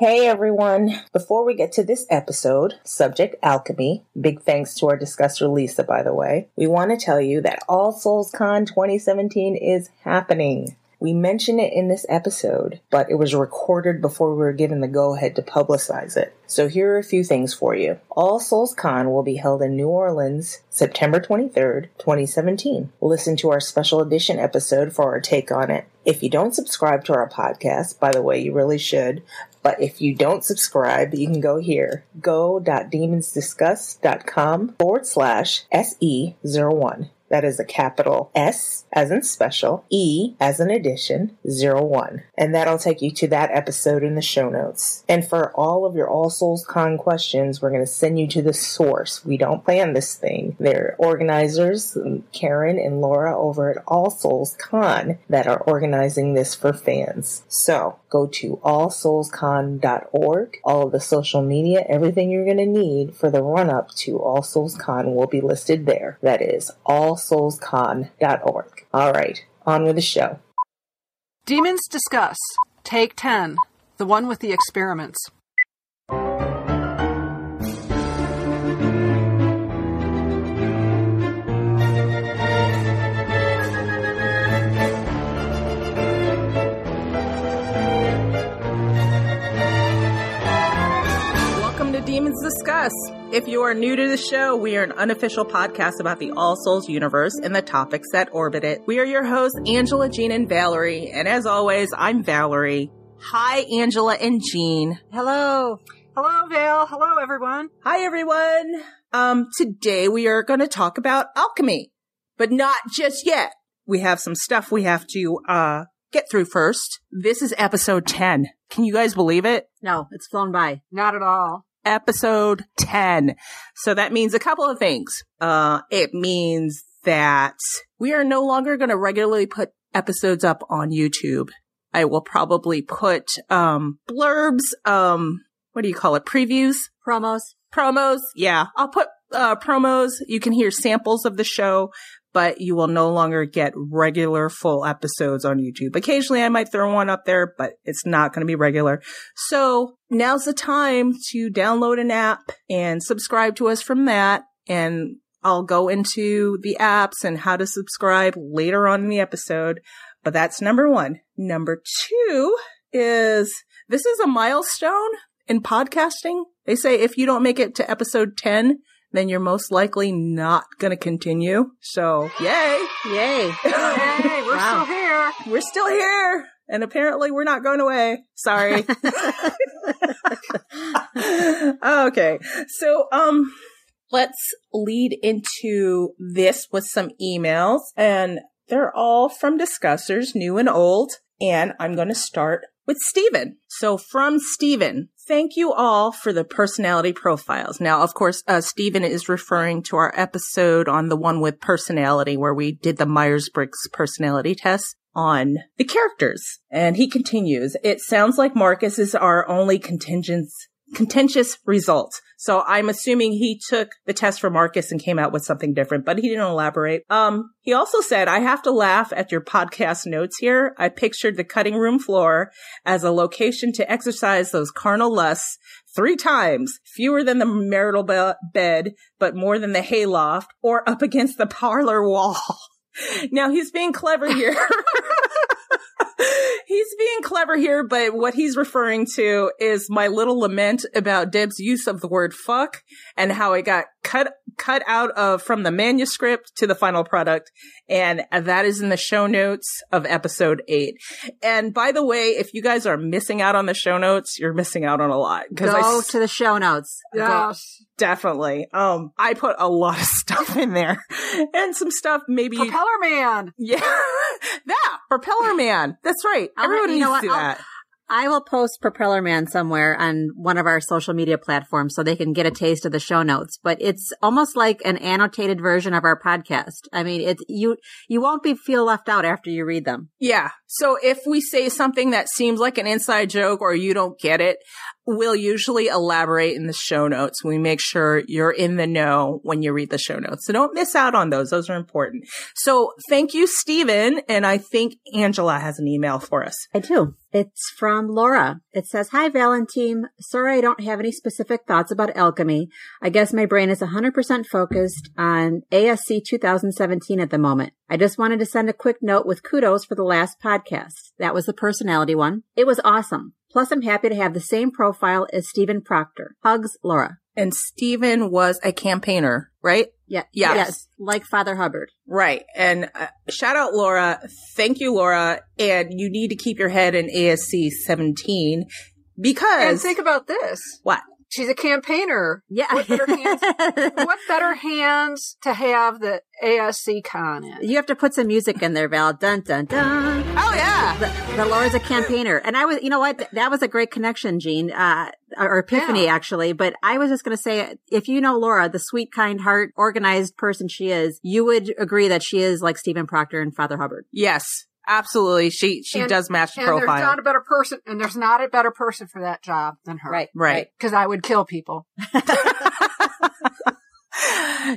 Hey everyone. Before we get to this episode, subject alchemy, big thanks to our discusser Lisa, by the way, we want to tell you that All Souls Con 2017 is happening. We mention it in this episode, but it was recorded before we were given the go ahead to publicize it. So here are a few things for you. All Souls Con will be held in New Orleans September 23rd, 2017. Listen to our special edition episode for our take on it. If you don't subscribe to our podcast, by the way, you really should, but if you don't subscribe, you can go here. Go.demonsdiscuss.com forward slash SE01. That is a capital S as in special, E as in addition, 01. And that'll take you to that episode in the show notes. And for all of your All Souls Con questions, we're going to send you to the source. We don't plan this thing. They're organizers, um, Karen and Laura over at All Souls Con, that are organizing this for fans. So go to allsoulscon.org. All of the social media, everything you're going to need for the run up to All Souls Con will be listed there. That is allsoulscon.org. All right, on with the show. Demons Discuss, Take 10, the one with the experiments. Demons Discuss. If you are new to the show, we are an unofficial podcast about the All Souls universe and the topics that orbit it. We are your hosts, Angela, Jean, and Valerie. And as always, I'm Valerie. Hi, Angela and Jean. Hello. Hello, Vale. Hello, everyone. Hi, everyone. Um, today we are going to talk about alchemy, but not just yet. We have some stuff we have to, uh, get through first. This is episode 10. Can you guys believe it? No, it's flown by. Not at all. Episode 10. So that means a couple of things. Uh, it means that we are no longer going to regularly put episodes up on YouTube. I will probably put, um, blurbs, um, what do you call it? Previews? Promos. Promos? Yeah. I'll put, uh, promos. You can hear samples of the show, but you will no longer get regular full episodes on YouTube. Occasionally I might throw one up there, but it's not going to be regular. So now's the time to download an app and subscribe to us from that. And I'll go into the apps and how to subscribe later on in the episode. But that's number one. Number two is this is a milestone in podcasting. They say if you don't make it to episode 10, then you're most likely not going to continue. So, yay. Yay. Yay. we're Wow. still here. We're still here. And apparently we're not going away. Sorry. okay. So, um, let's lead into this with some emails and they're all from discussers, new and old. And I'm going to start with Stephen. So from Stephen, thank you all for the personality profiles. Now, of course, uh, Stephen is referring to our episode on the one with personality where we did the Myers-Briggs personality test on the characters. And he continues, it sounds like Marcus is our only contingent contentious result. So I'm assuming he took the test for Marcus and came out with something different, but he didn't elaborate. Um, he also said, I have to laugh at your podcast notes here. I pictured the cutting room floor as a location to exercise those carnal lusts three times, fewer than the marital be- bed, but more than the hayloft or up against the parlor wall. now he's being clever here. he's being clever here, but what he's referring to is my little lament about Deb's use of the word fuck and how it got cut cut out of from the manuscript to the final product. And that is in the show notes of episode eight. And by the way, if you guys are missing out on the show notes, you're missing out on a lot. Go I to the show notes. Go- Yes. definitely. Um, I put a lot of stuff in there and some stuff maybe. Propeller Man. yeah. that propeller man. That's right. I'll- Everyone needs to do? That. I will post Propeller Man somewhere on one of our social media platforms so they can get a taste of the show notes. But it's almost like an annotated version of our podcast. I mean, it's you you won't be feel left out after you read them. Yeah. So if we say something that seems like an inside joke or you don't get it, we'll usually elaborate in the show notes. We make sure you're in the know when you read the show notes. So don't miss out on those. Those are important. So thank you, Stephen. And I think Angela has an email for us. I do. It's from Laura. It says, Hi, Valentine. Sorry I don't have any specific thoughts about alchemy. I guess my brain is 100% focused on ASC 2017 at the moment. I just wanted to send a quick note with kudos for the last podcast. That was the personality one. It was awesome. Plus, I'm happy to have the same profile as Stephen Proctor. Hugs, Laura. And Stephen was a campaigner, right? Yeah. Yes. Yes. Like Father Hubbard. Right. And uh, shout out Laura. Thank you, Laura. And you need to keep your head in ASC 17 because. And think about this. what? She's a campaigner. Yeah. What better hands, what better hands to have the ASC con in? you have to put some music in there, Val. Dun, dun, dun. Oh, yeah. The, the Laura's a campaigner. And I was, you know what? That was a great connection, Jean, uh, or epiphany Yeah. actually. But I was just going to say, if you know Laura, the sweet, kind heart, organized person she is, you would agree that she is like Stephen Proctor and Father Hubbard. Yes. Absolutely. She, she And- does match the And there's not a better person, and there's not a better person for that job than her. Right. Because I would kill people.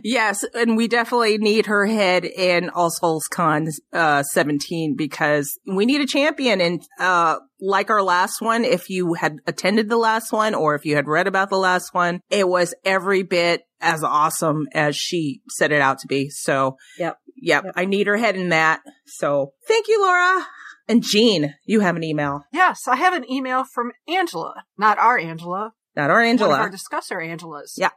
yes, and we definitely need her head in All Souls Con uh, 17 because we need a champion. And uh, like our last one, if you had attended the last one or if you had read about the last one, it was every bit as awesome as she set it out to be. So, Yep. Yep, Yep. I need her head in that. So, thank you, Laura. And Jean, you have an email. Yes, I have an email from Angela, not our Angela, Not our Angela. our discusser Angelas. Yeah.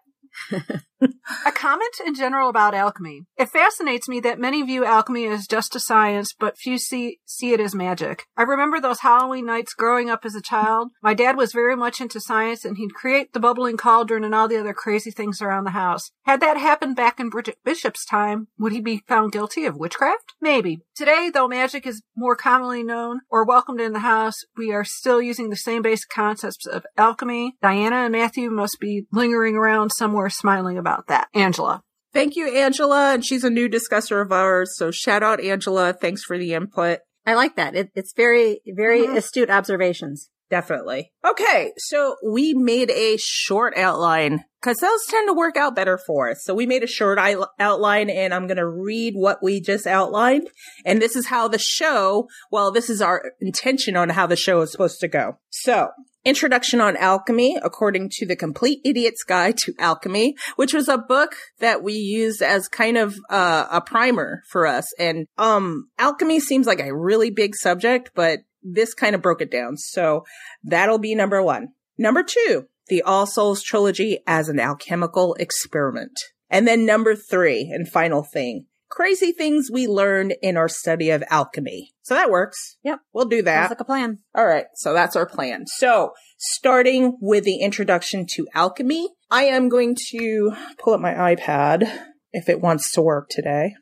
A comment in general about alchemy. It fascinates me that many view alchemy as just a science, but few see see it as magic. I remember those Halloween nights growing up as a child. My dad was very much into science, and he'd create the bubbling cauldron and all the other crazy things around the house. Had that happened back in Bridget Bishop's time, would he be found guilty of witchcraft? Maybe. Today, though magic is more commonly known or welcomed in the house, we are still using the same basic concepts of alchemy. Diana and Matthew must be lingering around somewhere smiling about that. Angela. Thank you, Angela. And she's a new discusser of ours. So shout out, Angela. Thanks for the input. I like that. It, it's very, very Mhm. astute observations. Definitely. Okay. So we made a short outline because those tend to work out better for us. So we made a short outline and I'm going to read what we just outlined. And this is how the show, well, this is our intention on how the show is supposed to go. So Introduction on Alchemy, according to the Complete Idiot's Guide to Alchemy, which was a book that we used as kind of uh, a primer for us. And um, alchemy seems like a really big subject, but this kind of broke it down. So that'll be number one. Number two, the All Souls trilogy as an alchemical experiment. And then number three and final thing, crazy things we learned in our study of alchemy. So that works. Yep. We'll do that. Sounds like a plan. All right. So that's our plan. So starting with the introduction to alchemy, I am going to pull up my iPad if it wants to work today.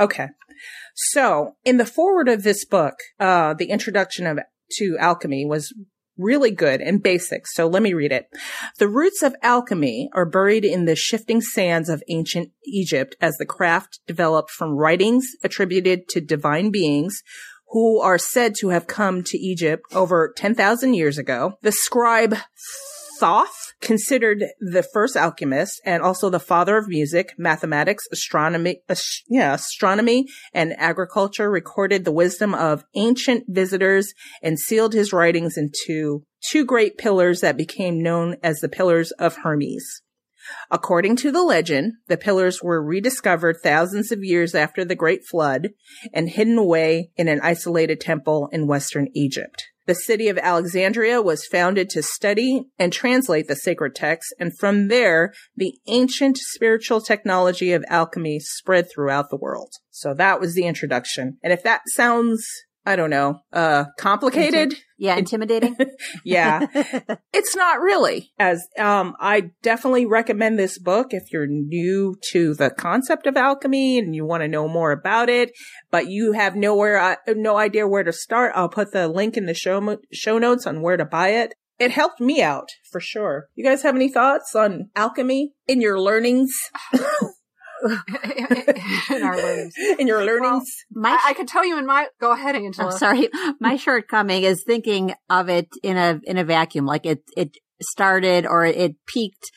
Okay. So in the forward of this book, uh, the introduction of to alchemy was really good and basic. So let me read it. The roots of alchemy are buried in the shifting sands of ancient Egypt as the craft developed from writings attributed to divine beings who are said to have come to Egypt over 10,000 years ago. The scribe Thoth, considered the first alchemist and also the father of music, mathematics, astronomy, ast- yeah, astronomy and agriculture, recorded the wisdom of ancient visitors and sealed his writings into two great pillars that became known as the Pillars of Hermes. According to the legend, the pillars were rediscovered thousands of years after the Great Flood and hidden away in an isolated temple in western Egypt. The city of Alexandria was founded to study and translate the sacred texts, and from there, the ancient spiritual technology of alchemy spread throughout the world. So that was the introduction. And if that sounds, I don't know, uh, complicated, Yeah, intimidating. yeah, it's not really. As um i definitely recommend this book if you're new to the concept of alchemy and you want to know more about it but you have nowhere uh, no idea where to start. I'll put the link in the show mo- show notes on where to buy it. It helped me out for sure. You guys have any thoughts on alchemy in your learnings in our learnings. in your learnings My I, I could tell you in my. Go ahead, Angela. I'm sorry. My shortcoming is thinking of it in a in a vacuum. Like it it started or it peaked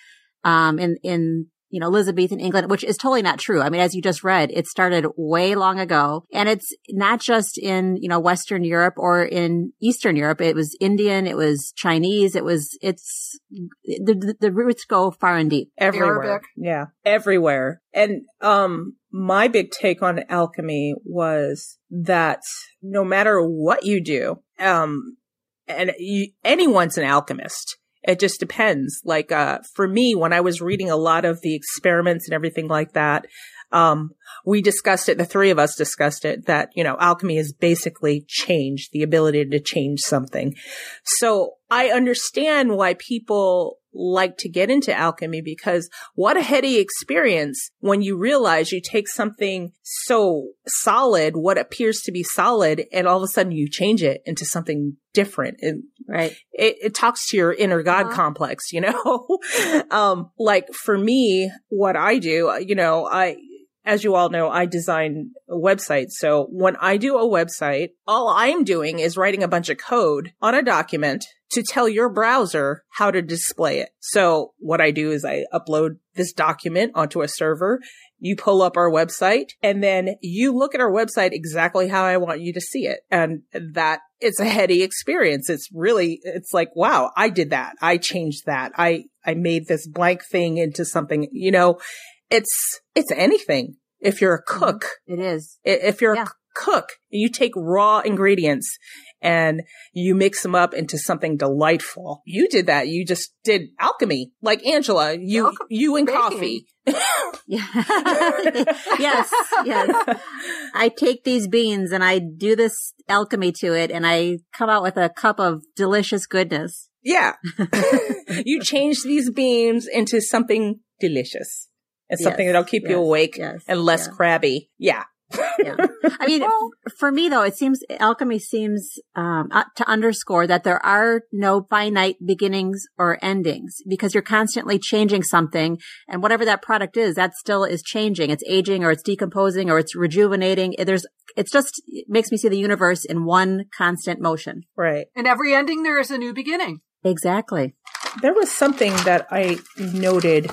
um, in in you know, Elizabethan England, which is totally not true. I mean, as you just read, it started way long ago and it's not just in, you know, Western Europe or in Eastern Europe. It was Indian. It was Chinese. It was, it's, the, the, the roots go far and deep. Everywhere. Arabic. Yeah. Everywhere. And, um, my big take on alchemy was that no matter what you do, um, and you, anyone's an alchemist. It just depends. Like, uh, for me, when I was reading a lot of the experiments and everything like that, um, we discussed it, the three of us discussed it, that, you know, alchemy is basically change, the ability to change something. So I understand why people like to get into alchemy because what a heady experience when you realize you take something so solid, what appears to be solid, and all of a sudden you change it into something different. And Right. it, it talks to your inner God Uh-huh. complex, you know? um, like for me, what I do, uh, you know, I, as you all know, I design websites. So when I do a website, all I'm doing is writing a bunch of code on a document to tell your browser how to display it. So what I do is I upload this document onto a server. You pull up our website and then you look at our website exactly how I want you to see it. And that it's a heady experience. It's really, it's like, wow, I did that. I changed that. I, I made this blank thing into something, you know, it's, it's anything. If you're a mm-hmm. cook, It is. If you're Yeah. a cook, you take raw ingredients and you mix them up into something delightful. You did that. You just did alchemy, like Angela. You Alchem- you and coffee. Yeah. yes. Yes. I take these beans and I do this alchemy to it and I come out with a cup of delicious goodness. Yeah, you change these beans into something delicious and something Yes, that'll keep you awake yes, and less yeah. crabby. Yeah. Yeah. I mean, Well- for me though, it seems alchemy seems um, uh, to underscore that there are no finite beginnings or endings because you're constantly changing something, and whatever that product is, that still is changing. It's aging, or it's decomposing, or it's rejuvenating. There's, it's just it makes me see the universe in one constant motion. Right. And every ending, there is a new beginning. Exactly. There was something that I noted.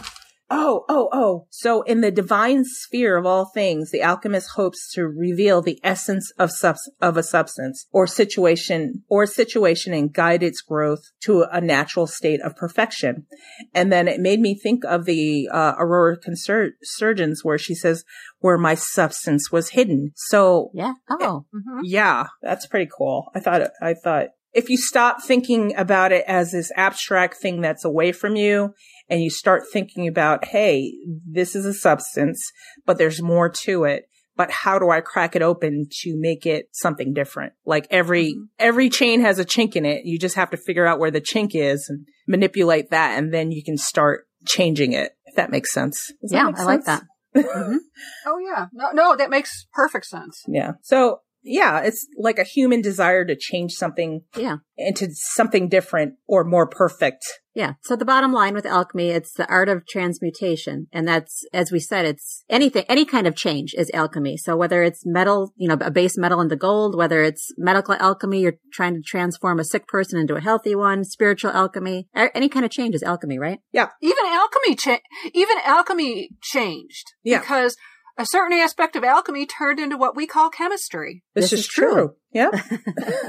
Oh, oh, oh. So in the divine sphere of all things, the alchemist hopes to reveal the essence of subs- of a substance or situation or situation and guide its growth to a natural state of perfection. And then it made me think of the uh, Aurora Consurgens where she says, where my substance was hidden. So Yeah. Oh. Mhm. yeah, that's pretty cool. I thought, I thought if you stop thinking about it as this abstract thing that's away from you and you start thinking about, hey, this is a substance, but there's more to it. But how do I crack it open to make it something different? Like every, every chain has a chink in it. You just have to figure out where the chink is and manipulate that. And then you can start changing it. If that makes sense. Does Yeah, make I like sense? that. Mhm. Oh yeah. No, no, that makes perfect sense. Yeah. So yeah, it's like a human desire to change something Yeah. into something different or more perfect. Yeah. So the bottom line with alchemy, it's the art of transmutation. And that's, as we said, it's anything, any kind of change is alchemy. So whether it's metal, you know, a base metal into gold, whether it's medical alchemy, you're trying to transform a sick person into a healthy one, spiritual alchemy, any kind of change is alchemy, right? Yeah. Even alchemy, cha- even alchemy changed Yeah. because a certain aspect of alchemy turned into what we call chemistry. This, This is, is true. true. Yeah.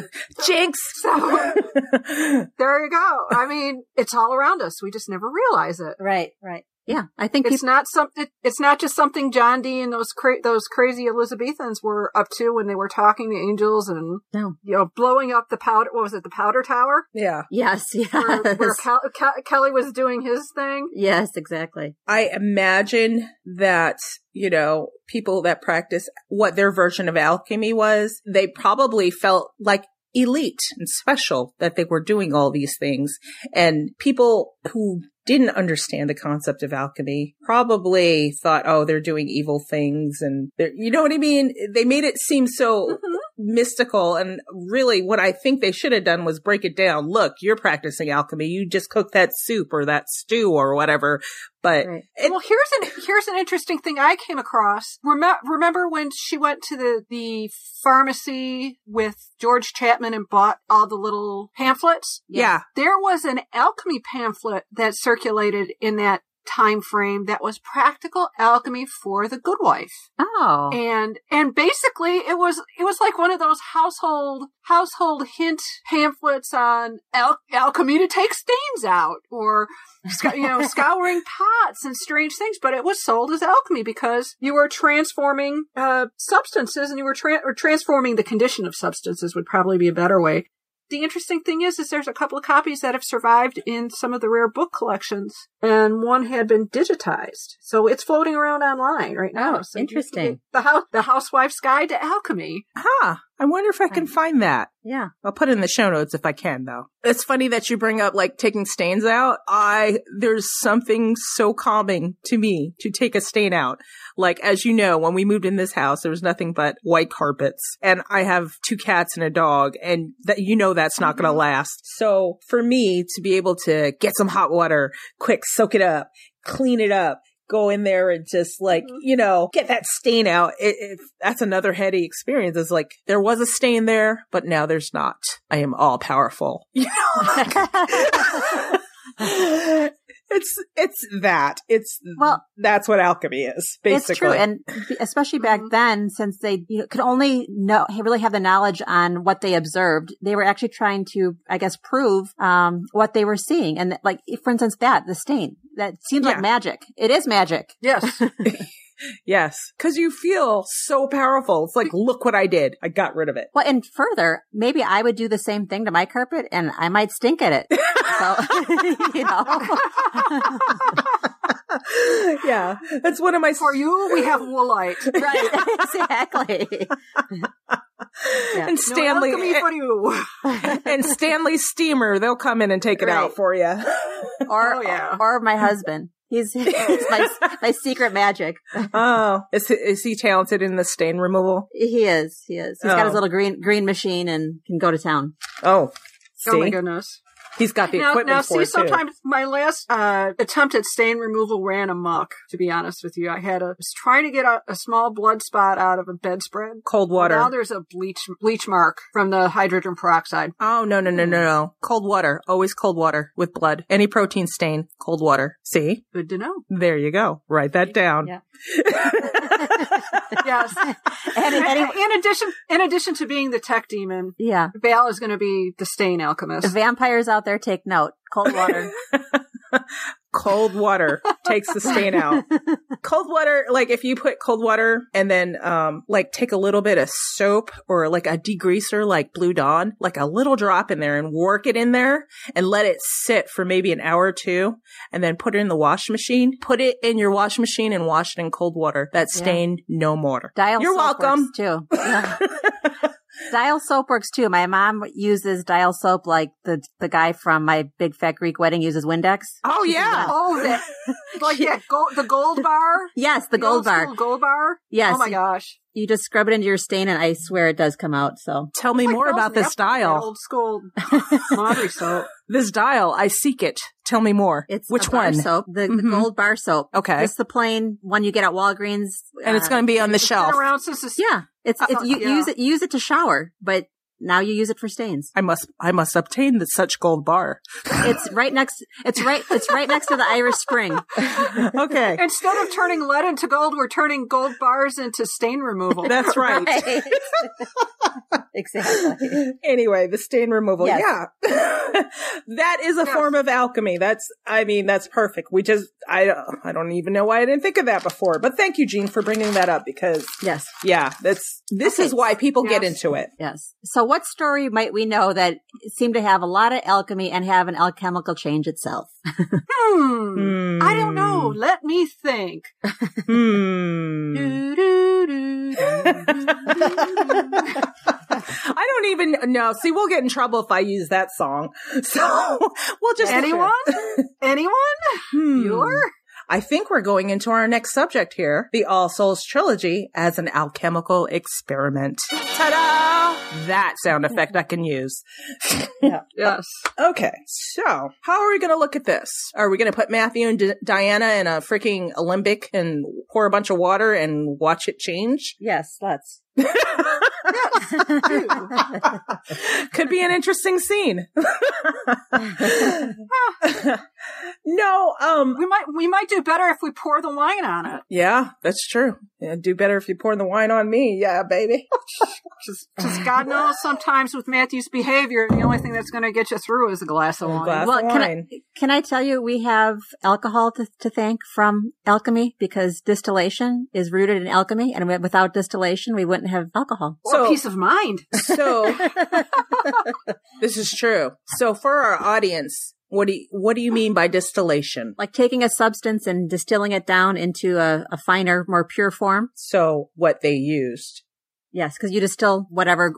Jinx. So there you go. I mean, it's all around us. We just never realize it. Right. Right. Yeah. I think It's people, not something. It's not just something John Dee and those cra- those crazy Elizabethans were up to when they were talking to angels and no. you know blowing up the powder. What was it? The powder tower yeah. Yes. Yes. where, where Kel- Ke- Kelly was doing his thing. yes, exactly. I imagine that, you know, people that practice what their version of alchemy was, they probably felt like elite and special that they were doing all these things. And people who didn't understand the concept of alchemy probably thought, oh, they're doing evil things and they're, you know what I mean? They made it seem so mm-hmm. Mystical. And really what I think they should have done was break it down. Look, you're practicing alchemy. You just cook that soup or that stew or whatever. But Right. it- well, here's an here's an interesting thing I came across. Remember, remember when she went to the the pharmacy with George Chapman and bought all the little pamphlets? yeah. There was an alchemy pamphlet that circulated in that time frame that was practical alchemy for the good wife. Oh. and and basically it was it was like one of those household household hint pamphlets on al- alchemy to take stains out or you know scouring pots and strange things. But it was sold as alchemy because you were transforming uh substances and you were tra- or transforming the condition of substances would probably be a better way the interesting thing is, is there's a couple of copies that have survived in some of the rare book collections, and one had been digitized, so it's floating around online right now. Oh, So interesting. The house, the Housewife's Guide to Alchemy. Huh. I wonder if I can find that. yeah. I'll put it in the show notes if I can though. It's funny that you bring up like taking stains out. I, there's something so calming to me to take a stain out. Like, as you know, when we moved in this house, there was nothing but white carpets and I have two cats and a dog and that, you know, that's not going to mm-hmm. last. So for me to be able to get some hot water, quick, soak it up, clean it up, go in there and just like, mm-hmm. you know, get that stain out. It, it, that's another heady experience. It's like, there was a stain there, but now there's not. I am all powerful. You know? it's, it's that. It's, Well- that's what alchemy is, basically. It's true, and especially back Mhm. then, since they you know, could only know really have the knowledge on what they observed, they were actually trying to, I guess, prove um, what they were seeing. And like, for instance, that the stain that seems Yeah. like magic. It is magic. Yes. yes. Cause you feel so powerful. It's like, look what I did. I got rid of it. Well, and further, maybe I would do the same thing to my carpet, and I might stink at it. So, you know, yeah. That's one of my, For you, we have woolite. right? exactly. Yeah. and No Stanley, for you. and Stanley Steamer, they'll come in and take it Right. out for you. Or, Oh, yeah. or my husband. He's, my my secret magic. oh, is he, is he talented in the stain removal? He is. He is. He's got Oh. his little green green machine and can go to town. Oh, see, Oh my goodness. He's got the Now, equipment now for see, it too. sometimes my last uh, attempt at stain removal ran amok. To be honest with you, I had a was trying to get a, a small blood spot out of a bedspread. Cold water. Now there's a bleach bleach mark from the hydrogen peroxide. Oh no no no no no! Cold water, always cold water with blood. Any protein stain, cold water. See, Good to know. there you go. Write that down. Yeah. Yes. And, in, and in addition, in addition to being the tech demon, yeah. Val is going to be the stain alchemist. The alchemist. vampires out there take note. Cold water. cold water takes the stain out. cold water, like if you put cold water and then um like take a little bit of soap or like a degreaser like Blue Dawn, like a little drop in there and work it in there and let it sit for maybe an hour or two and then put it in the wash machine. Put it in your wash machine and wash it in cold water. That Yeah. stain no more. Dial You're welcome. too. Yeah. Dial soap works too. My mom uses dial soap like the the guy from my big fat Greek wedding uses Windex. Oh yeah. Oh, that like that gold, the gold bar, Yes, the, gold old bar. school gold bar. Yes. Oh my gosh. You just scrub it into your stain and I swear it does come out. So Tell me oh Like more about this style. Old school laundry soap. This dial, I seek it. Tell me more. it's Which one? soap, the, the Mhm. gold bar soap. Okay. It's the plain one you get at Walgreens. and it's Uh, going to be on the It's shelf. around since the Yeah, it's, it's Uh, you yeah. use it use it to shower, but now you use it for stains. I must, I must obtain the such gold bar. It's right next. It's right. It's right next to the Irish Spring. okay. Instead of turning lead into gold, we're turning gold bars into stain removal. That's right. Right. exactly. anyway, the stain removal. Yes. Yeah. that is a Yes. form of alchemy. That's, I mean, that's perfect. We just, I, don't- I don't even know why I didn't think of that before, but thank you, Jean, for bringing that up because Yes. yeah, that's, this is why people get into it. Yes. So, what story might we know that seemed to have a lot of alchemy and have an alchemical change itself? Hmm. I don't know. Hmm. Let me think. Hmm. Do, do, do. I don't even know. See, we'll get in trouble if I use that song. So we'll just Anyone? Anyone? Hmm. Bueller? I think we're going into our next subject here the All Souls trilogy as an alchemical experiment. Ta da! That sound effect I can use. yeah. Yes. Okay. So, how are we going to look at this? Are we going to put Matthew and D- Diana in a freaking Alembic and pour a bunch of water and watch it change? Yes, let's. Could be an interesting scene. no, um, we might we might do better if we pour the wine on it. Yeah, that's true. Yeah, do better if you pour the wine on me. Yeah, baby. Because God knows, sometimes with Matthew's behavior, the only thing that's going to get you through is a glass of wine. Glass well, of can wine. I, can I tell you, we have alcohol to, to thank from alchemy because distillation is rooted in alchemy, and without distillation, we wouldn't have alcohol. Or So- peace of mind. So this is true. So for our audience, what do you, what do you mean by distillation? Like taking a substance and distilling it down into a, a finer, more pure form. So what they used. Yes, because you distill whatever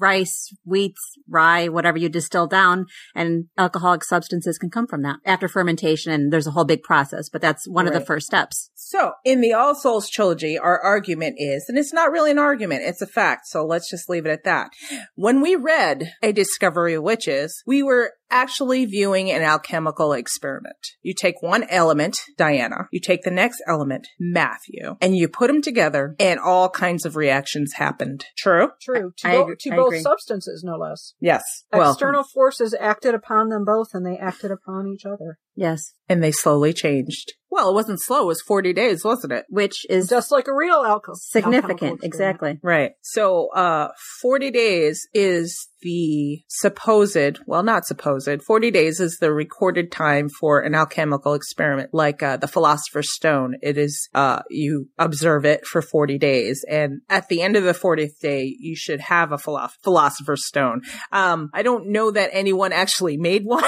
rice, wheat, rye, whatever you distill down, and alcoholic substances can come from that after fermentation. And there's a whole big process, but that's one of the first steps. So in the All Souls trilogy, our argument is, and it's not really an argument, it's a fact. So let's just leave it at that. When we read A Discovery of Witches, we were actually viewing an alchemical experiment. You take one element, Diana, you take the next element, Matthew, and you put them together and all kinds of reactions happened. True? True. To, I bo- to both agree. substances, no less. Yes. Well, External forces acted upon them both, and they acted upon each other. Yes. And they slowly changed. Well, it wasn't slow. It was 40 days, wasn't it? Which is Just like a real alcohol. significant. Exactly. Right. So, uh, 40 days is the supposed, well, not supposed, 40 days is the recorded time for an alchemical experiment, like, uh, the Philosopher's Stone. It is, uh, you observe it for 40 days. And at the end of the 40th day, you should have a philo- Philosopher's Stone. Um, I don't know that anyone actually made one,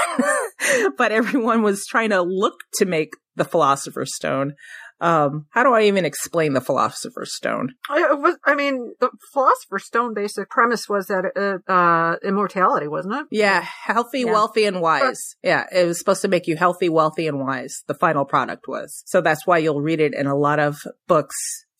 but everyone was trying to look to make the Philosopher's Stone. Um, how do I even explain the Philosopher's Stone? I, was, I mean, the Philosopher's Stone basic premise was that uh, uh, immortality, wasn't it? Yeah, healthy, Yeah. wealthy, and wise. Yeah, it was supposed to make you healthy, wealthy, and wise. The final product was. So that's why you'll read it in a lot of books,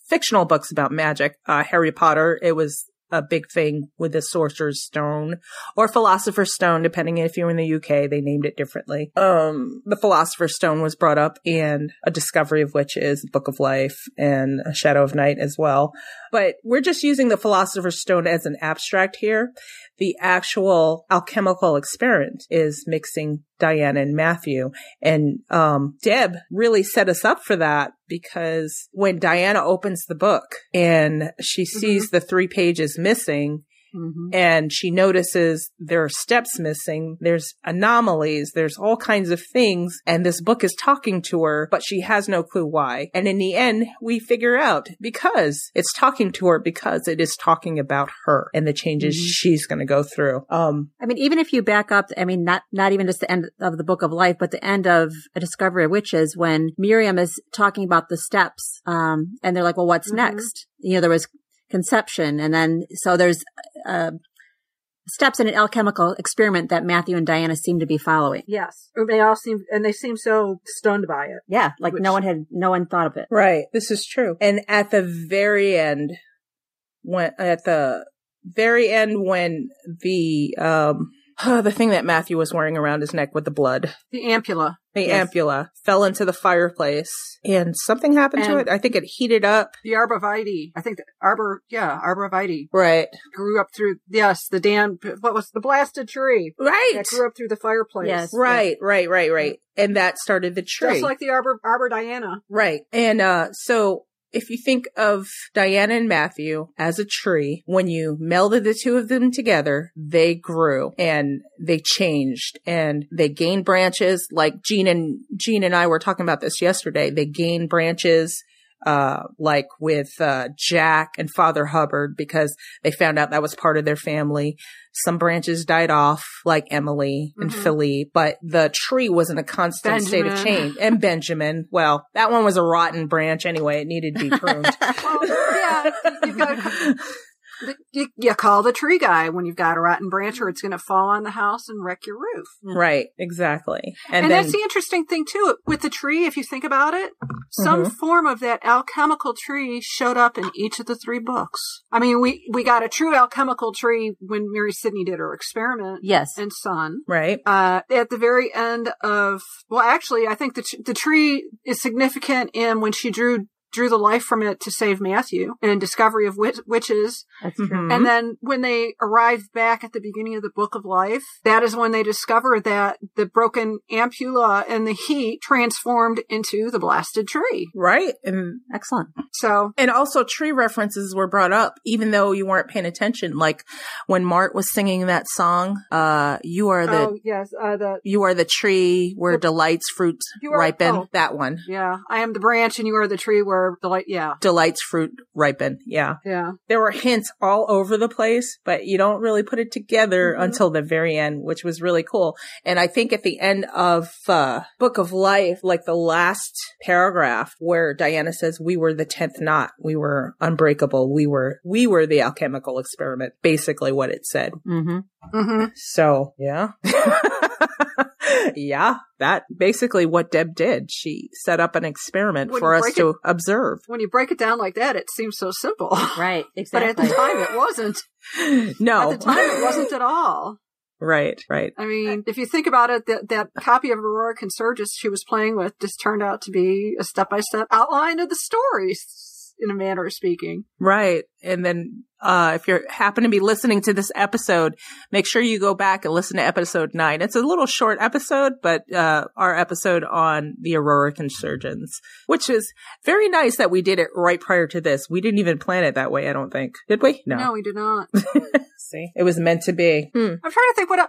fictional books about magic. Uh, Harry Potter, it was a big thing with the Sorcerer's Stone or Philosopher's Stone, depending if you're in the UK, they named it differently. Um, the Philosopher's Stone was brought up in A Discovery of Which Witches, Book of Life, and A Shadow of Night as well. But we're just using the Philosopher's Stone as an abstract here the actual alchemical experiment is mixing Diana and Matthew. And um, Deb really set us up for that because when Diana opens the book and she sees the three pages missing, Mm-hmm. and she notices there are steps missing, there's anomalies, there's all kinds of things, and this book is talking to her, but she has no clue why. And in the end, we figure out because it's talking to her because it is talking about her and the changes Mhm. she's going to go through. Um, I mean, even if you back up, I mean, not, not even just the end of the book of life, but the end of A Discovery of Witches when Miriam is talking about the steps. Um, and they're like, well, what's Mhm. next? You know, there was conception and then, so there's, uh, steps in an alchemical experiment that Matthew and Diana seem to be following. Yes. They all seem, and they seem so stunned by it. Yeah. Like Which- no one had, no one thought of it. Right. This is true. And at the very end, when at the very end, when the um the thing that Matthew was wearing around his neck with the blood, The ampulla. the Yes. ampulla, fell into the fireplace, and something happened to it. I think it heated up. The arborvitae. I think the arbor, yeah, arborvitae Right. grew up through, yes, the damn, what was the blasted tree Right. that grew up through the fireplace. Yes. Right. Right. Right. Right. And that started the tree. Just like the arbor, arbor Diana. Right. And uh so if you think of Diana and Matthew as a tree, when you melded the two of them together, they grew and they changed and they gained branches like Jean and Jean and I were talking about this yesterday. They gained branches uh like with uh Jack and Father Hubbard because they found out that was part of their family. Some branches died off like Emily and Mhm. Philippe, but the tree was in a constant state of change. And Benjamin, well, that one was a rotten branch anyway. It needed to be pruned. Well, yeah, you've got You, you, call the tree guy when you've got a rotten branch, or it's going to fall on the house and wreck your roof. Right, exactly. And, and then, that's the interesting thing too with the tree. If you think about it, some mm-hmm. form of that alchemical tree showed up in each of the three books. I mean, we we got a true alchemical tree when Mary Sidney did her experiment. Yes, and Son. Right. Uh, at the very end of well, actually, I think the the tree is significant in when she drew drew the life from it to save Matthew and discovery of witch- witches. Mm-hmm. And then when they arrive back at the beginning of the book of life, that is when they discover that the broken ampulla and the heat transformed into the blasted tree. Right. And excellent. So, and also tree references were brought up, even though you weren't paying attention. Like when Mart was singing that song, uh, you are the, oh, yes, uh, the, you are the tree where the, delights fruit ripen. Oh, that one. Yeah. I am the branch and you are the tree where delight, yeah. Delights fruit ripen. Yeah. Yeah. There were hints all over the place, but you don't really put it together mm-hmm. until the very end, which was really cool. And I think at the end of, uh, Book of Life, like the last paragraph where Diana says, we were the 10th knot. We were unbreakable. We were, we were the alchemical experiment. Basically what it said. Mm-hmm. Mm-hmm. So, yeah. yeah, that basically what Deb did. She set up an experiment when for us to observe. When you break it down like that, it seems so simple. Right, exactly. But at the time, it wasn't. no. At the time, it wasn't at all. Right, right. I mean, if you think about it, that, that copy of Aurora Consurgis she was playing with just turned out to be a step by step outline of the story in a manner of speaking. Right. And then, uh, if you happen to be listening to this episode, make sure you go back and listen to episode nine. It's a little short episode, but, uh, our episode on the Aurora Consurgens, which is very nice that we did it right prior to this. We didn't even plan it that way, I don't think. Did we? No. No, we did not. See, it was meant to be. Hmm. I'm trying to think what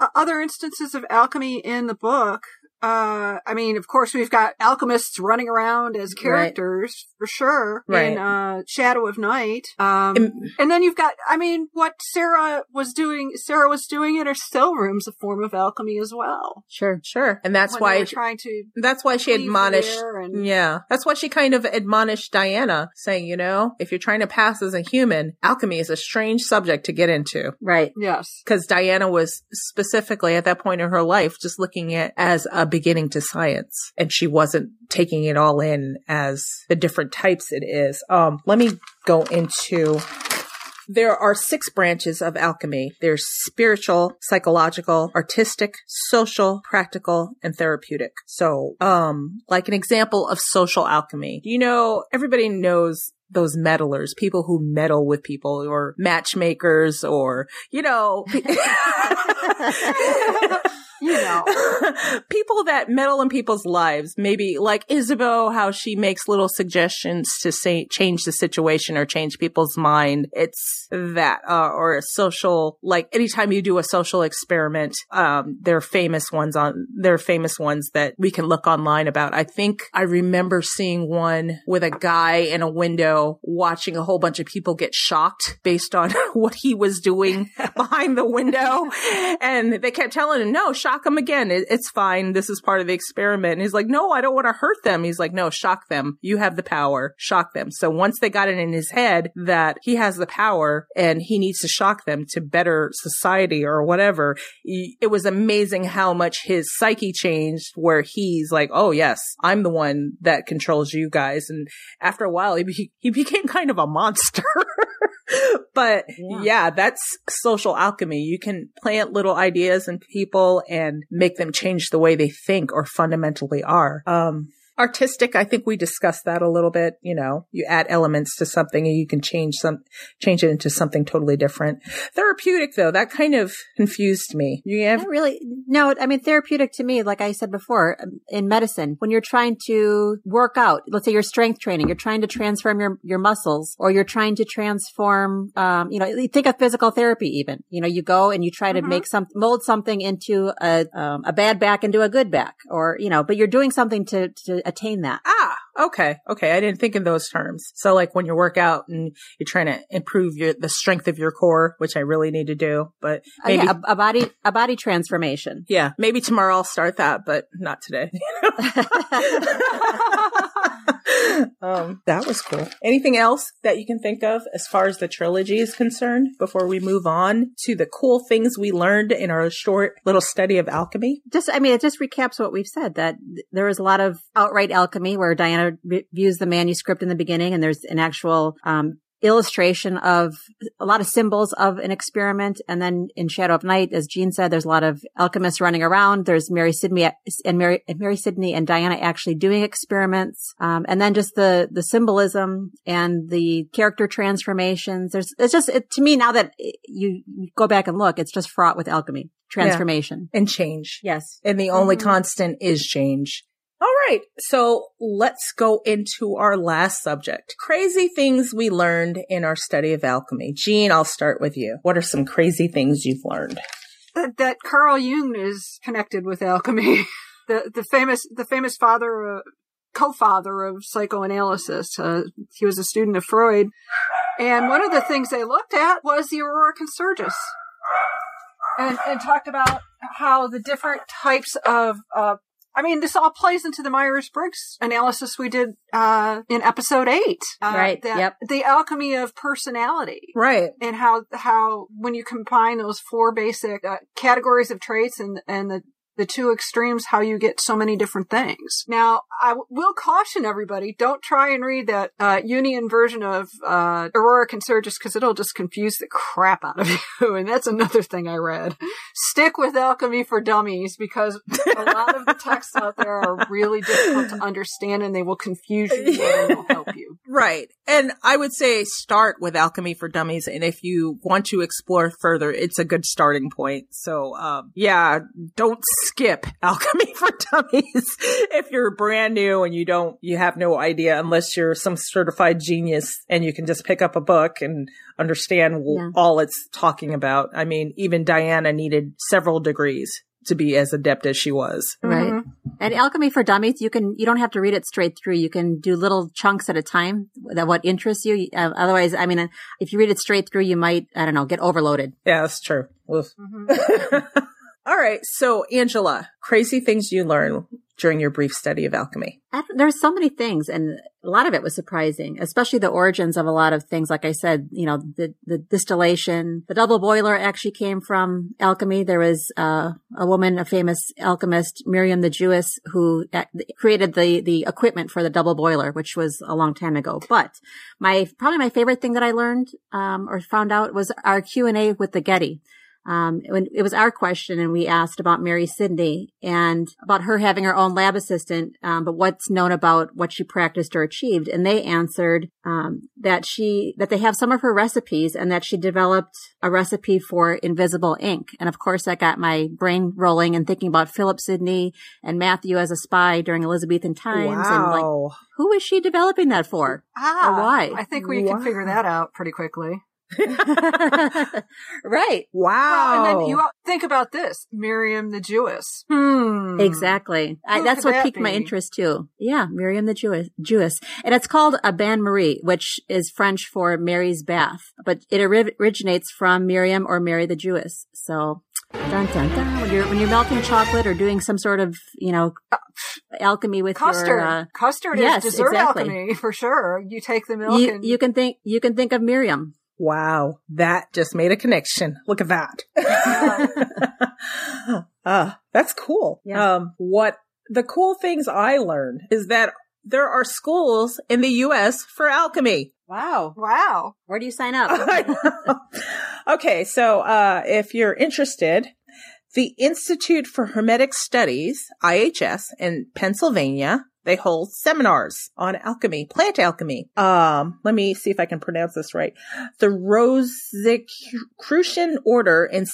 uh, other instances of alchemy in the book uh, I mean, of course, we've got alchemists running around as characters right. for sure right. in uh, Shadow of Night. Um, and, and, then you've got, I mean, what Sarah was doing. Sarah was doing in her still rooms a form of alchemy as well. Sure, sure, and that's why trying to. That's why she admonished. And, yeah, that's why she kind of admonished Diana, saying, you know, if you're trying to pass as a human, alchemy is a strange subject to get into. Right. Yes. Because Diana was specifically at that point in her life just looking at as a beginning to science and she wasn't taking it all in as the different types it is. Um, let me go into there are six branches of alchemy. There's spiritual, psychological, artistic, social, practical, and therapeutic. So, um, like an example of social alchemy, you know, everybody knows those meddlers, people who meddle with people or matchmakers or, you know, you know, people that meddle in people's lives, maybe like Isabeau, how she makes little suggestions to say, change the situation or change people's mind. It's that, uh, or a social, like anytime you do a social experiment, um, there are famous ones on, there are famous ones that we can look online about. I think I remember seeing one with a guy in a window watching a whole bunch of people get shocked based on what he was doing behind the window. And they kept telling him, no, shock shock them again. It, it's fine. This is part of the experiment. And he's like, no, I don't want to hurt them. He's like, no, shock them. You have the power. Shock them. So once they got it in his head that he has the power and he needs to shock them to better society or whatever, it was amazing how much his psyche changed where he's like, oh yes, I'm the one that controls you guys. And after a while, he, he became kind of a monster. but yeah. yeah. that's social alchemy. You can plant little ideas in people and make them change the way they think or fundamentally are. Um, artistic i think we discussed that a little bit you know you add elements to something and you can change some change it into something totally different. Therapeutic though that kind of confused me. You have Not really. No i mean therapeutic to me like i said before um, in medicine when you're trying to work out let's say you're strength training you're trying to transform your your muscles or you're trying to transform um you know think of physical therapy even. You know you go and you try to mm-hmm. make some mold something into a um, a bad back into a good back or you know but you're doing something to to attain that. Ah, okay. Okay. I didn't think in those terms. So like when you work out and you're trying to improve your, the strength of your core, which I really need to do, but maybe uh, yeah, a, a, body, a body transformation. Yeah. Maybe tomorrow I'll start that, but not today. um, that was cool. Anything else that you can think of as far as the trilogy is concerned before we move on to the cool things we learned in our short little study of alchemy? Just, I mean, it just recaps what we've said that there is a lot of outright alchemy where Diana views the manuscript in the beginning and there's an actual um, illustration of a lot of symbols of an experiment. And then in Shadow of Night, as Jean said, there's a lot of alchemists running around. There's Mary Sidney and Mary, Mary Sidney and Diana actually doing experiments. Um, and then just the, the symbolism and the character transformations. There's, it's just, it, to me, now that you go back and look, it's just fraught with alchemy, transformation. Yeah. And change. Yes. And the only mm-hmm. constant is change. All right. So let's go into our last subject. Crazy things we learned in our study of alchemy. Jean, I'll start with you. What are some crazy things you've learned? That, that Carl Jung is connected with alchemy. the, the famous, the famous father, uh, co-father of psychoanalysis. Uh, he was a student of Freud. And one of the things they looked at was the Aurora Consurgis. And, and talked about how the different types of uh, I mean, this all plays into the Myers Briggs analysis we did uh, in episode eight. Uh, right. The, yep. The alchemy of personality. Right. And how how when you combine those four basic uh, categories of traits and and the the two extremes, how you get so many different things. Now, I w- will caution everybody, don't try and read that uh, Jungian version of uh, Aurora Consurgens because it'll just confuse the crap out of you. and that's another thing I read. Stick with Alchemy for Dummies because a lot of the texts out there are really difficult to understand and they will confuse you and will help you. Right. And I would say start with Alchemy for Dummies. And if you want to explore further, it's a good starting point. So, um, yeah, don't skip Alchemy for Dummies if you're brand new and you don't, you have no idea unless you're some certified genius and you can just pick up a book and understand yeah. all it's talking about. I mean, even Diana needed several degrees to be as adept as she was. Right. Mm-hmm. And Alchemy for Dummies, you can, you don't have to read it straight through. You can do little chunks at a time that what interests you. Uh, otherwise, I mean, if you read it straight through, you might, I don't know, get overloaded. Yeah, that's true. Mm-hmm. All right. So, Angela, crazy things you learn during your brief study of alchemy. There's so many things, and a lot of it was surprising, especially the origins of a lot of things. Like I said, you know, the, the distillation, the double boiler actually came from alchemy. There was uh, a woman, a famous alchemist, Miriam the Jewess, who created the the equipment for the double boiler, which was a long time ago. But my probably my favorite thing that I learned um, or found out was our Q and A with the Getty um, when it was our question and we asked about Mary Sidney and about her having her own lab assistant, um, but what's known about what she practiced or achieved. And they answered, um, that she, that they have some of her recipes and that she developed a recipe for invisible ink. And of course, that got my brain rolling and thinking about Philip Sidney and Matthew as a spy during Elizabethan times. Wow. And like, who is she developing that for? Ah, or why? I think we wow. can figure that out pretty quickly. right. Wow. Well, and then you think about this, Miriam the Jewess. Hmm. Exactly. I, that's what that piqued be? my interest too. Yeah, Miriam the Jewess, Jewess, and it's called a bain marie, which is French for Mary's bath, but it originates from Miriam or Mary the Jewess. So. Dun, dun, dun. When you're when you're melting chocolate or doing some sort of you know alchemy with custard, your, uh, custard yes, is dessert exactly. alchemy for sure. You take the milk you, and you can think you can think of Miriam. Wow, that just made a connection. Look at that. uh, that's cool. Yeah. Um, what the cool things I learned is that there are schools in the U.S. for alchemy. Wow. Wow. Where do you sign up? okay. So, uh, if you're interested, the Institute for Hermetic Studies, IHS in Pennsylvania they hold seminars on alchemy, plant alchemy. Um, let me see if I can pronounce this right. The Rosicrucian Order in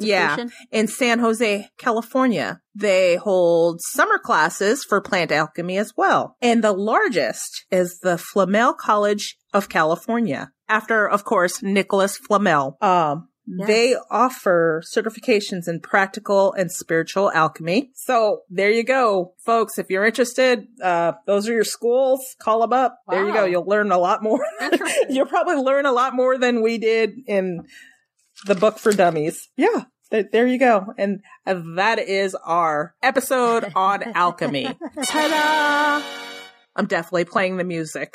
yeah, in San Jose, California. They hold summer classes for plant alchemy as well. And the largest is the Flamel College of California. After, of course, Nicholas Flamel. Um, Yes. They offer certifications in practical and spiritual alchemy. So there you go, folks. If you're interested, uh, those are your schools. Call them up. Wow. There you go. You'll learn a lot more. You'll probably learn a lot more than we did in the book for dummies. Yeah. There you go. And that is our episode on alchemy. Ta-da! I'm definitely playing the music.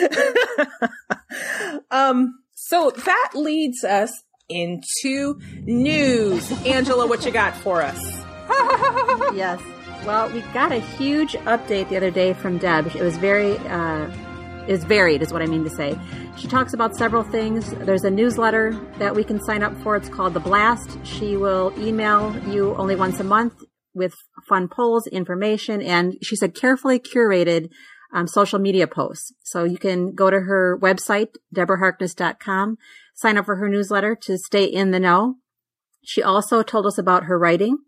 um, so that leads us into news. Angela, what you got for us? yes. Well, we got a huge update the other day from Deb. It was very, uh, is varied, is what I mean to say. She talks about several things. There's a newsletter that we can sign up for. It's called The Blast. She will email you only once a month with fun polls, information, and she said carefully curated um, social media posts. So you can go to her website, deborahharkness.com, sign up for her newsletter to stay in the know. She also told us about her writing.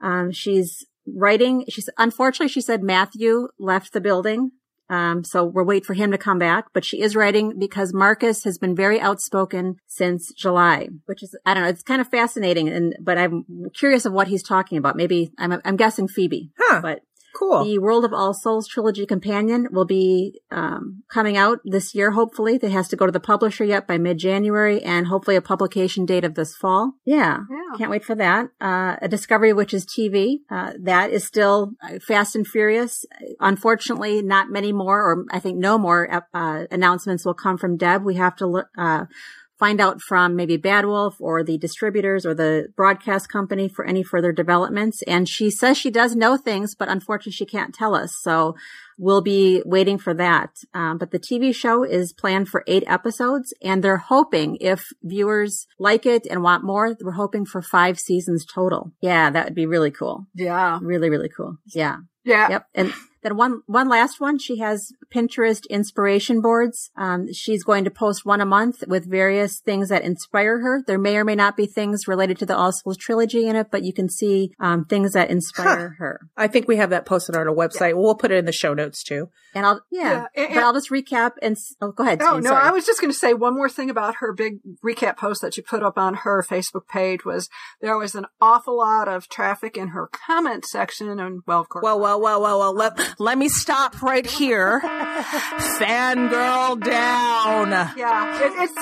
Um, she's writing. She's unfortunately, she said Matthew left the building. Um, so we're waiting for him to come back, but she is writing because Marcus has been very outspoken since July, which is, I don't know, it's kind of fascinating. And, but I'm curious of what he's talking about. Maybe I'm, I'm guessing Phoebe, huh. but Cool. The World of All Souls trilogy companion will be um, coming out this year, hopefully. It has to go to the publisher yet by mid January and hopefully a publication date of this fall. Yeah. Yeah. Can't wait for that. Uh, a Discovery Witches TV. Uh, that is still uh, Fast and Furious. Unfortunately, not many more, or I think no more uh, announcements will come from Deb. We have to uh, find out from maybe Bad Wolf or the distributors or the broadcast company for any further developments. And she says she does know things, but unfortunately she can't tell us. So we'll be waiting for that. Um, but the TV show is planned for eight episodes and they're hoping if viewers like it and want more, we're hoping for five seasons total. Yeah, that would be really cool. Yeah. Really, really cool. Yeah. Yeah. Yep. And then one, one last one. She has Pinterest inspiration boards. Um, she's going to post one a month with various things that inspire her. There may or may not be things related to the All Souls trilogy in it, but you can see, um, things that inspire huh. her. I think we have that posted on our website. Yeah. We'll put it in the show notes too. And I'll, yeah, yeah and, and, but I'll just recap and, oh, go ahead. Oh, no, I was just going to say one more thing about her big recap post that she put up on her Facebook page was there was an awful lot of traffic in her comment section. And well, of course. Well, well, well, well, well, let, let me stop right here. Fangirl down. Yeah, it, it's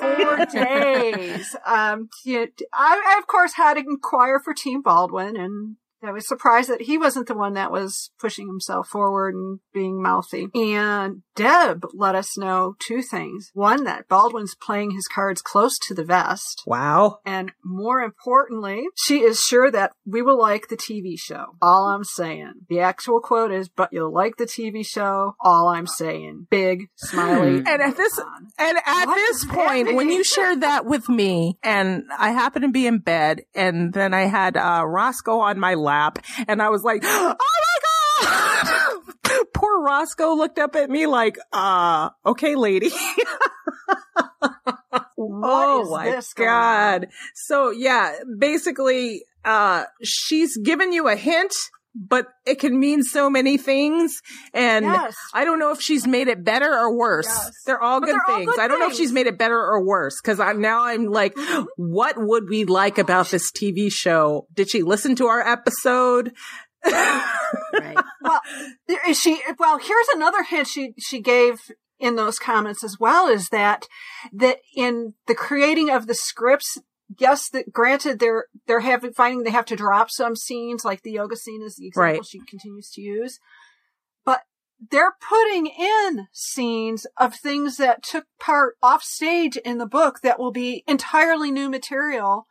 four days. Um, I, I, of course had to inquire for Team Baldwin and I was surprised that he wasn't the one that was pushing himself forward and being mouthy. And Deb let us know two things. One, that Baldwin's playing his cards close to the vest. Wow. And more importantly, she is sure that we will like the TV show. All I'm saying. The actual quote is, but you'll like the TV show. All I'm saying. Big, smiley. and at this, and at what this point, when you shared that with me and I happened to be in bed and then I had, uh, Roscoe on my lap lap. And I was like, oh my God! Poor Roscoe looked up at me like, uh, okay, lady. oh my God. So yeah, basically, uh, she's given you a hint but it can mean so many things. And yes. I don't know if she's made it better or worse. Yes. They're all but good they're things. All good I don't things. know if she's made it better or worse because I'm now I'm like, mm-hmm. what would we like about this TV show? Did she listen to our episode? right. Well, is she, well, here's another hint she, she gave in those comments as well is that, that in the creating of the scripts, yes, that granted they're they're having finding they have to drop some scenes, like the yoga scene is the example right. she continues to use. But they're putting in scenes of things that took part off stage in the book that will be entirely new material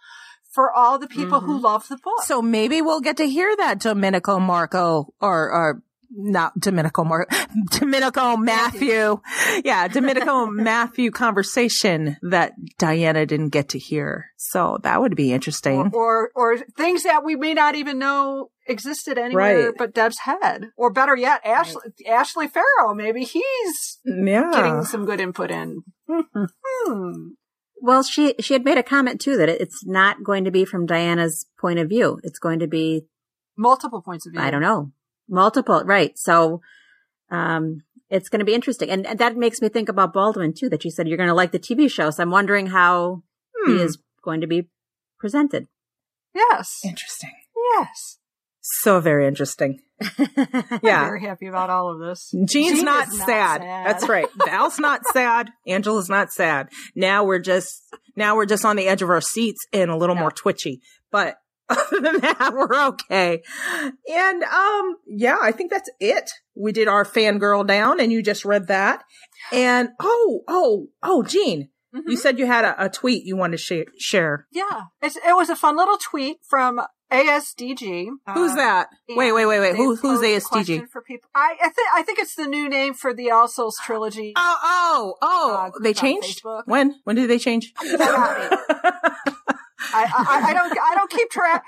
for all the people mm-hmm. who love the book. So maybe we'll get to hear that Domenico Marco or, or not Domenico Mar- Domenico Matthew. Yeah, Domenico Matthew conversation that Diana didn't get to hear. So that would be interesting. Or, or, or things that we may not even know existed anywhere right. but Deb's head. Or better yet, Ashley, right. Ashley Pharoah. Maybe he's yeah. getting some good input in. hmm. Well, she she had made a comment too that it's not going to be from Diana's point of view. It's going to be multiple points of view. I don't know. Multiple, right. So, um, it's going to be interesting. And, and, that makes me think about Baldwin too, that you said you're going to like the TV show. So I'm wondering how hmm. he is going to be presented. Yes. Interesting. Yes. So very interesting. yeah. very happy about all of this. Jean's Jean not, sad. not, sad. That's right. Val's not sad. Angela's not sad. Now we're just, now we're just on the edge of our seats and a little yeah. more twitchy. But other than that, we're okay. And, um, yeah, I think that's it. We did our fangirl down and you just read that. And, oh, oh, oh, Jean, mm-hmm. you said you had a, a tweet you wanted to sh- share. Yeah. It's, it was a fun little tweet from ASDG. Who's uh, that? Wait, wait, wait, wait. Who, who's ASDG? For people, I, I think I think it's the new name for the All Souls trilogy. Oh, oh, oh! Uh, they changed. When? When did they change? I, I, I, don't I don't keep track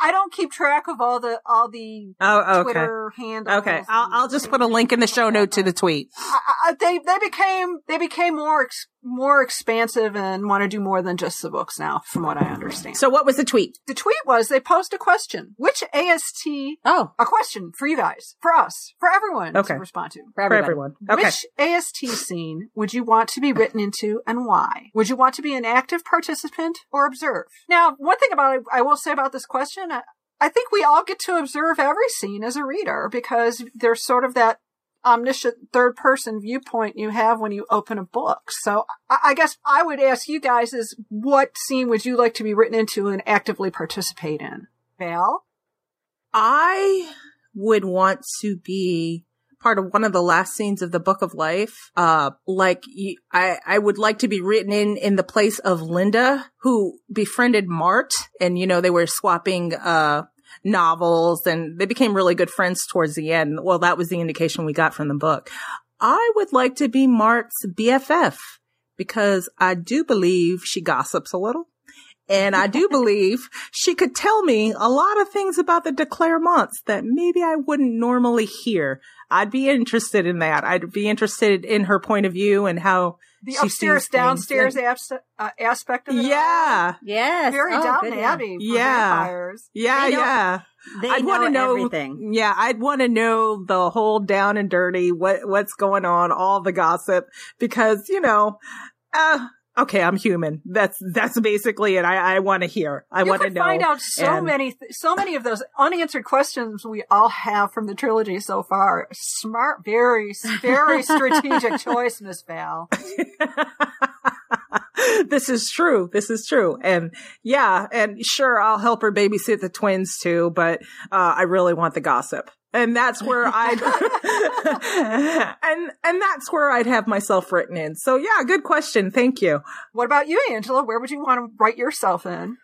I don't keep track of all the all the oh, okay. Twitter handles. Okay, I'll, I'll just put a link in the show note to the tweet. I, they they became they became more more expansive and want to do more than just the books now, from what I understand. So, what was the tweet? The tweet was they posed a question. Which AST? Oh, a question for you guys, for us, for everyone okay. to respond to. For, for everyone. Okay. Which AST scene would you want to be written into, and why? Would you want to be an active participant or observe? Now, one thing about it, I will say about this question. I, I think we all get to observe every scene as a reader because there's sort of that omniscient third person viewpoint you have when you open a book. So I, guess I would ask you guys is what scene would you like to be written into and actively participate in? Val? I would want to be part of one of the last scenes of the book of life. Uh, like I, I would like to be written in, in the place of Linda, who befriended Marthe and, you know, they were swapping, uh, novels and they became really good friends towards the end. Well, that was the indication we got from the book. I would like to be Marthe's BFF because I do believe she gossips a little. And I do believe she could tell me a lot of things about the de Clermonts that maybe I wouldn't normally hear. I'd be interested in that. I'd be interested in her point of view and how the upstairs downstairs abs- uh, aspect of it. Yeah. Yes. Very oh, Downton Abbey. Yeah. Vampires. Yeah. They know, yeah. They I'd want to know everything. Yeah. I'd want to know the whole down and dirty, what, what's going on, all the gossip, because, you know, uh, okay, I'm human. That's that's basically it. I, I want to hear. I want to know. Find out so and... many, th- so many of those unanswered questions we all have from the trilogy so far. Smart, very, very strategic choice, Miss Val. this is true. This is true. And yeah, and sure, I'll help her babysit the twins too, but uh, I really want the gossip and that's where I'd and and that's where I'd have myself written in. So yeah, good question. Thank you. What about you, Angela? Where would you want to write yourself in?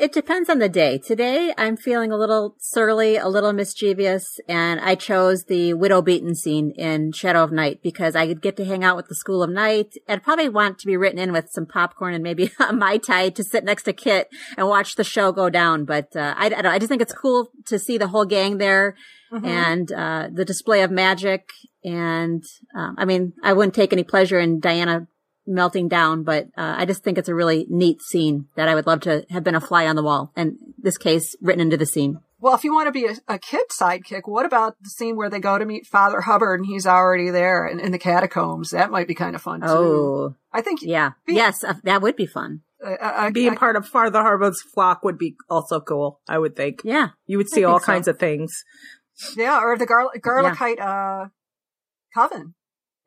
It depends on the day. Today, I'm feeling a little surly, a little mischievous, and I chose the widow Beaton scene in Shadow of Night because I could get to hang out with the School of Night. I'd probably want to be written in with some popcorn and maybe a Mai Tai to sit next to Kit and watch the show go down. But uh, I, I, I, just think it's cool to see the whole gang there mm-hmm. and uh, the display of magic. And um, I mean, I wouldn't take any pleasure in Diana melting down, but uh, I just think it's a really neat scene that I would love to have been a fly on the wall, and this case written into the scene. Well, if you want to be a, a kid sidekick, what about the scene where they go to meet Father Hubbard and he's already there in, in the catacombs? That might be kind of fun too. Oh, I think. Yeah. Be, yes, uh, that would be fun. Uh, uh, Being part of Father Hubbard's flock would be also cool. I would think. Yeah, you would see all so. kinds of things. Yeah, or the Gar- Garlickhythe yeah. uh, coven.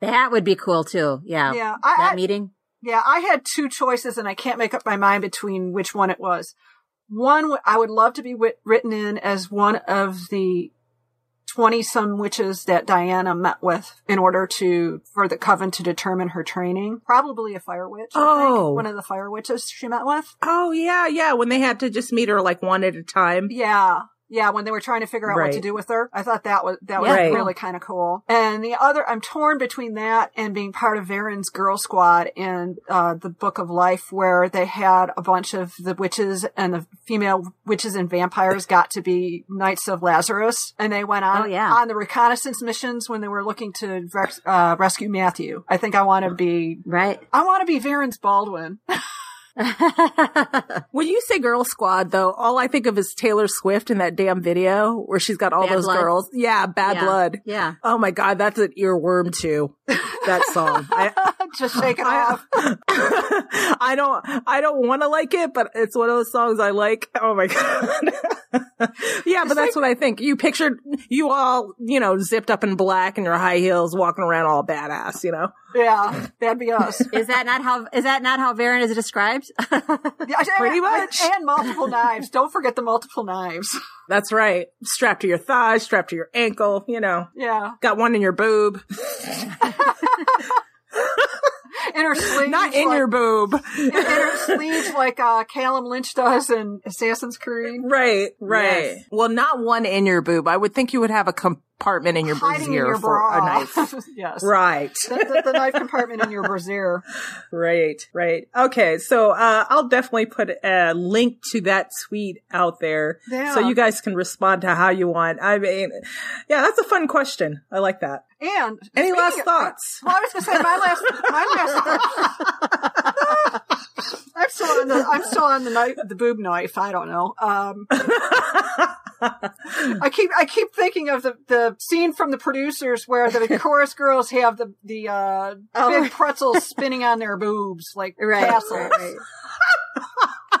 That would be cool too. Yeah. Yeah. I, that I, meeting. Yeah. I had two choices and I can't make up my mind between which one it was. One, I would love to be wit- written in as one of the 20 some witches that Diana met with in order to, for the coven to determine her training. Probably a fire witch. Oh. One of the fire witches she met with. Oh, yeah, yeah. When they had to just meet her like one at a time. Yeah. Yeah, when they were trying to figure out right. what to do with her, I thought that was that was right. really kind of cool. And the other, I'm torn between that and being part of Verin's Girl Squad in uh, the Book of Life, where they had a bunch of the witches and the female witches and vampires got to be Knights of Lazarus, and they went on oh, yeah. on the reconnaissance missions when they were looking to res- uh, rescue Matthew. I think I want to be right. I want to be Verin's Baldwin. when you say girl squad though, all I think of is Taylor Swift in that damn video where she's got all bad those blood. girls. Yeah, bad yeah. blood. Yeah. Oh my God, that's an earworm too. That song. I, just shake it I- off. I don't I don't want to like it, but it's one of those songs I like. Oh my god. yeah, but that's what I think. You pictured you all, you know, zipped up in black and your high heels walking around all badass, you know. Yeah, that'd be us. Is that not how? Is that not how Verin is described? Yeah, Pretty and- much. And multiple knives. Don't forget the multiple knives. That's right. Strapped to your thigh, strapped to your ankle, you know. Yeah. Got one in your boob. In her sleeves. Not in like, your boob. in, in her sleeves like uh, Callum Lynch does in Assassin's Creed. Right, right. Yes. Well, not one in your boob. I would think you would have a compartment in your Hiding in brassiere your for a knife. yes. Right. The, the, the knife compartment in your brassiere. Right, right. Okay, so uh, I'll definitely put a link to that tweet out there Yeah. so you guys can respond to how you want. I mean, yeah, that's a fun question. I like that. And Any last of- thoughts? Well, I was going to say my last, my last. I'm still on the, I'm still on the knife, the boob knife. I don't know. Um, I keep, I keep thinking of the, the scene from the producers where the chorus girls have the, the, uh, Oh. big pretzels spinning on their boobs like Right, castles.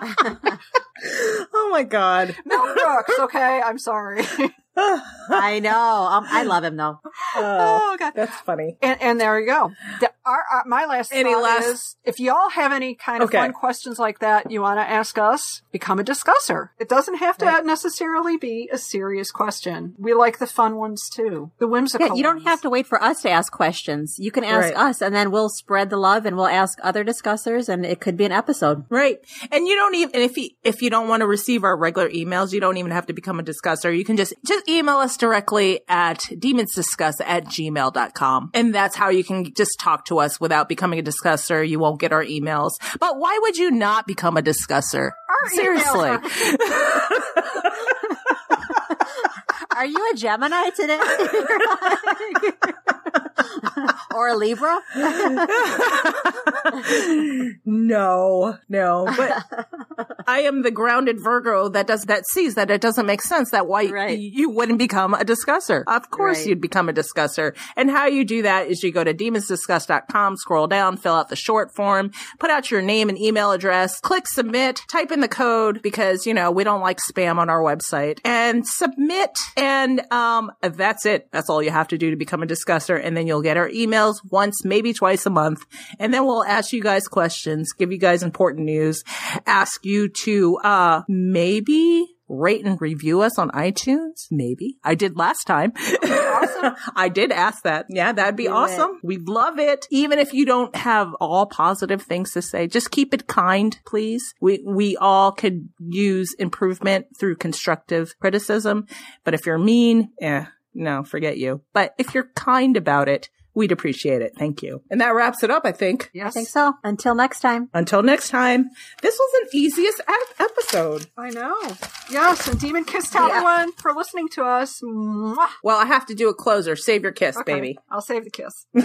right, oh my god. Mel Brooks, okay? I'm sorry. I know. Um, I love him though. Oh, God. that's funny. And, and there you go. The, our, our, my last Any thought last- is, if y'all have any kind of Okay. fun questions like that you want to ask us, become a discusser. It doesn't have to necessarily be a serious question. We like the fun ones too, the whimsical. Yeah, you don't ones. have to wait for us to ask questions. You can ask Right. us, and then we'll spread the love, and we'll ask other discussers, and it could be an episode. Right. And you don't even, if you, if you don't want to receive our regular emails, you don't even have to become a discusser. You can just, just email us directly at demonsdiscuss at gmail.com. And that's how you can just talk to us without becoming a discusser. You won't get our emails. But why would you not become a discusser? Our Seriously. Are you a Gemini today? or a Libra? no, no, but I am the grounded Virgo that does, that sees that it doesn't make sense that why Right. you wouldn't become a discusser. Of course Right. you'd become a discusser. And how you do that is you go to demonsdiscuss.com, scroll down, fill out the short form, put out your name and email address, click submit, type in the code because, you know, we don't like spam on our website and submit. And, um, that's it. That's all you have to do to become a discusser. And then you'll get our emails once, maybe twice a month. And then we'll ask you guys questions, give you guys important news, ask you to, uh, maybe rate and review us on iTunes. Maybe I did last time. I did ask that. Yeah, that'd be Do it. awesome. We'd love it. Even if you don't have all positive things to say, just keep it kind, please. We, we all could use improvement through constructive criticism. But if you're mean, eh, no, forget you. But if you're kind about it, we'd appreciate it. Thank you. And that wraps it up, I think. Yes. I think so. Until next time. Until next time, this was an easiest ep- episode. I know. Yes, and Demon Kiss to everyone for listening to us. Mwah. Well, I have to do a closer. Save your kiss, Okay, baby. I'll save the kiss.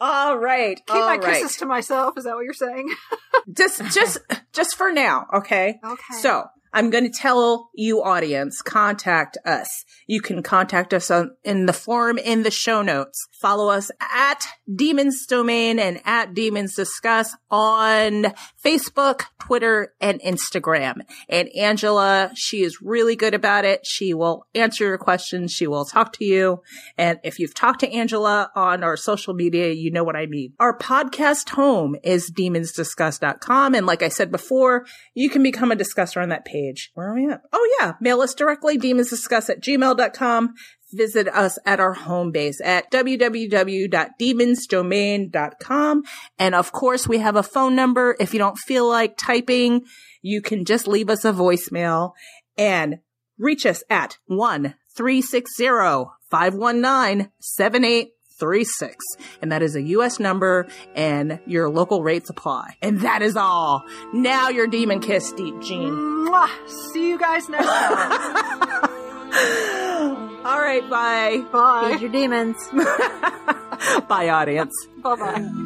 all right. Keep all my right. kisses to myself. Is that what you're saying? just just just for now okay Okay. so i'm going to tell you audience contact us. You can contact us on, in the form in the show notes. Follow us at demons domain and at demons discuss on facebook twitter and instagram. And angela she is really good about it. She will answer your questions. She will talk to you. And if you've talked to angela on our social media you know what i mean. Our podcast home is demonsdiscuss.com and like i said before you can become a discusser on that page where are we at oh yeah mail us directly demonsdiscuss at gmail.com visit us at our home base at www.demonsdomain.com. And of course, we have a phone number. If you don't feel like typing, you can just leave us a voicemail and reach us at 1 360 519 7836. And that is a US number and your local rates apply. And that is all. Now your demon kiss, Deep Gene. Mwah. See you guys next time. all right, bye. Bye. Feed your demons. bye, audience. Bye bye.